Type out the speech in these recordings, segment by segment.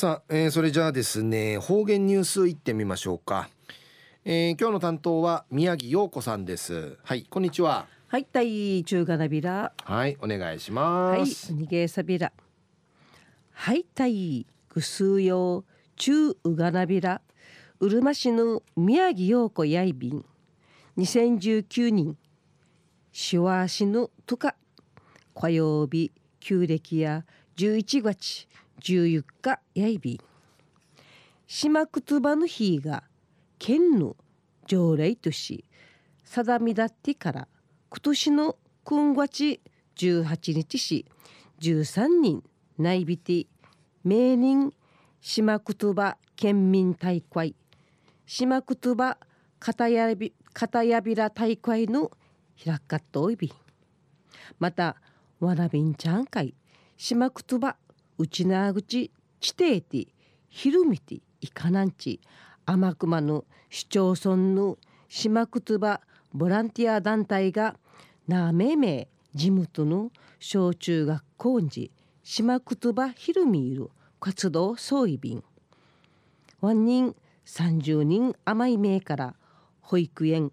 さあ、えー、それじゃあですね方言ニュースいってみましょうか、えー、今日の担当は宮城陽子さんです。はいこんにちは。はいたい中華なびらはいお願いします。はい逃げさびらはいたいぐすうよ中うがなびらうるま市の宮城陽子やいびん。2019年しわしのとか火曜日旧暦や11月14日やいび島くつばの日が県の条例とし定みだってから今年の今月18日し13人内びて名人島くつば県民大会島くつば片やび片やびら大会の開かっといびまたわらびんちゃん会島くつばうちなぐち地底てひるみていかなんち天熊の市町村の島くつばボランティア団体がなめめ地元の小中学校に島くつばひるみいる活動総意便ワン人30人甘い名から保育園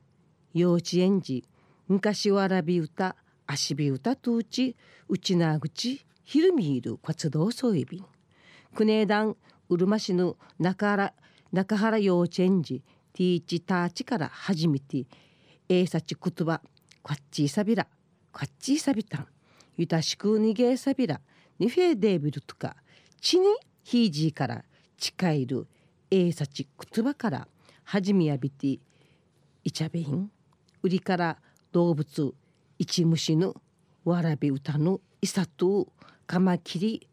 幼稚園児昔わらび歌足び歌とうちうちなぐちひるみいる活動総意便国枝うるま市の中原中原幼稚園児ティーチターチから始めてえいさちくとばこっちいさびらこっちいさびたんゆたしくにげさびらにフェデービルとかちにひいじから近いるえいさちくとばから始めやびていちゃべん売りから動物一虫のわらび歌のいさとカマキリ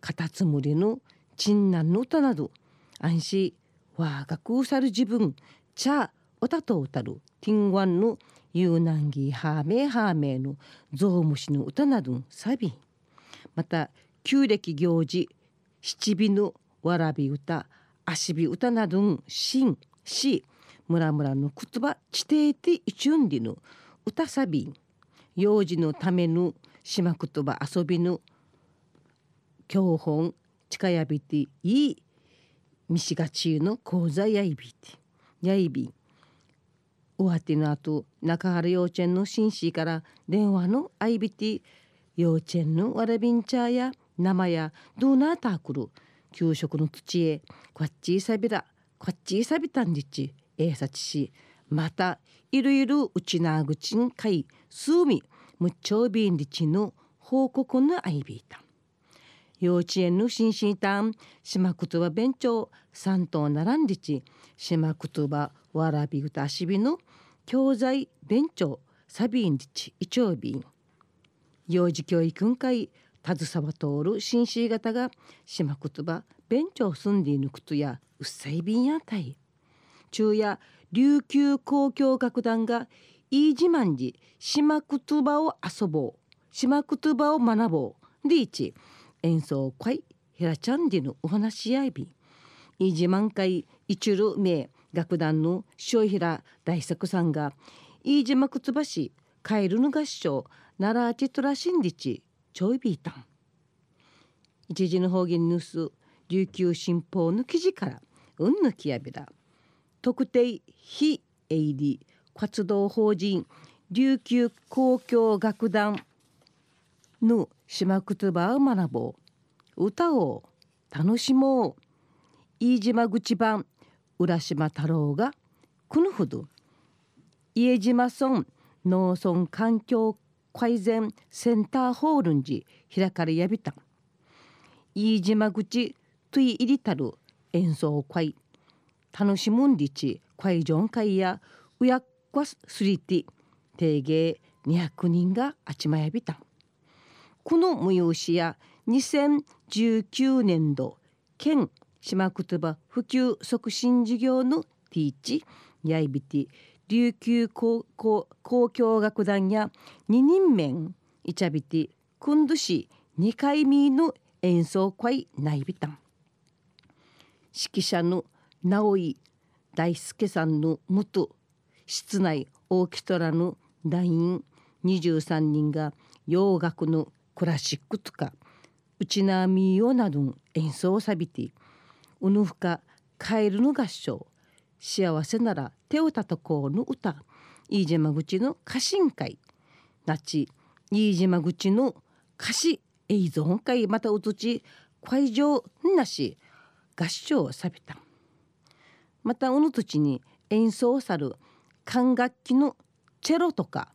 カタツムリのチンナンの歌など安心わがくうさる自分ちゃおたとうたるティンワンのユーナンギーハーメーハーメーのゾウムシの歌などサビ。また旧暦行事七尾のわらび歌足火歌などんしんし村々の言葉地底ていちゅんりの歌サビ。幼児のための島言葉遊びの教本近やびていいみしがちの講座やいびてやいびおわってのあと中原幼稚園の紳士から電話のあいびて幼稚園のわらびんちゃや生やどうなーたくる給食の土へこっちいさびらこっちいさびたんじち。えいさちしまたいるいるうちなぐちんかいすうみむっちょうびんりちの報告のあいびいた幼稚園の新進たん島くとば弁長三頭並んでち島くとばわらびうたしびの教材弁長サビンリチイチョウビン。幼児教育会携わ通る新進型が島くとば弁長住んでいぬくとやうっさいびんやたい。昼夜琉球交響楽団が飯自慢寺島くとばを遊ぼう島くとばを学ぼう。リーチ演奏会ヘラチャンディのお話し合いび飯自慢会一る名楽団の塩平大作さんが飯島くつばしカエルの合唱奈良チトラシンリチちょいビータン一時の方言ニュース琉球新報の記事からうんぬきやびら特定非営利活動法人琉球交響楽団の島くつばを学ぼう。歌を楽しもう。飯島口版浦島太郎がこのほど。家島村農村環境改善センターホールンジ開かれやびた。飯島口とい入りたる演奏会。楽しむんりち会場会やうやっこすりて定芸200人があちまやびた。この催しや2019年度県島言葉普及促進事業のティーチやいびて琉球交交響楽団や二人面いちゃびてくんどし2回目の演奏会ないびたん。指揮者の直井大輔さんのもと室内オーケストラの団員23人が洋楽のクラシックとかうちなみよなど演奏をさびてうぬふかカエルの合唱幸せなら手をたたこうの歌飯島口の家臣会なち飯島口の歌詞映像会またうつち会場なし合唱をさびた。またうぬ土地に演奏さる管楽器のチェロとか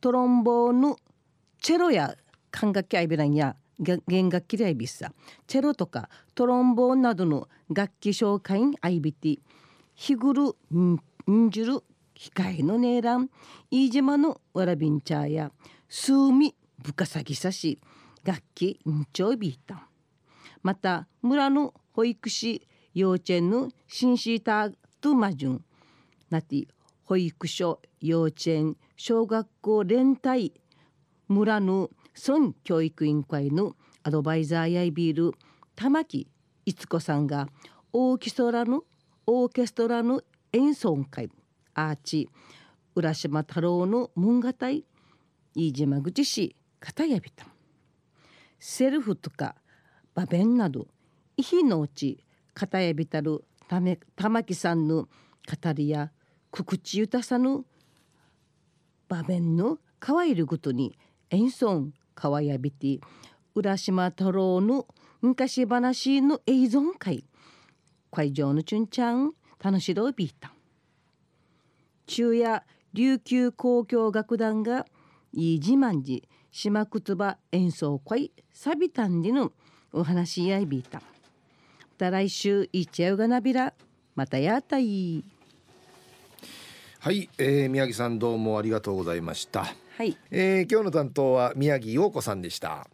トロンボーヌチェロや管楽器アイビランや弦楽器でアイビッサチェロとかトロンボーンなどの楽器紹介アイビティ日ぐるんじる控えのねえらん飯島のわらびんちゃや数味ぶかさぎさし。楽器んちょいびいたまた村の保育士幼稚園のシンシータートゥマジュンなて保育所幼稚園小学校連帯村の村教育委員会のアドバイザーやいビール玉木逸子さんがオーケストラのオーケストラの演奏会アーチ浦島太郎の文画隊飯島口市片やびたセルフとか場面など遺品のうち片やびたる玉木さんの語りやくくちゆたさぬ場面のかわいるごとに演奏かわやびて浦島太郎の昔話の映像会会場のチュンちゃん楽しろびいた中夜琉球交響楽団が飯島寺島くつば演奏会サビタンでのお話し合いびいた。た来週いっちゃうがなびらまたやったい。はい、えー、宮城さんどうもありがとうございました。はい、えー、今日の担当は宮城陽子さんでした。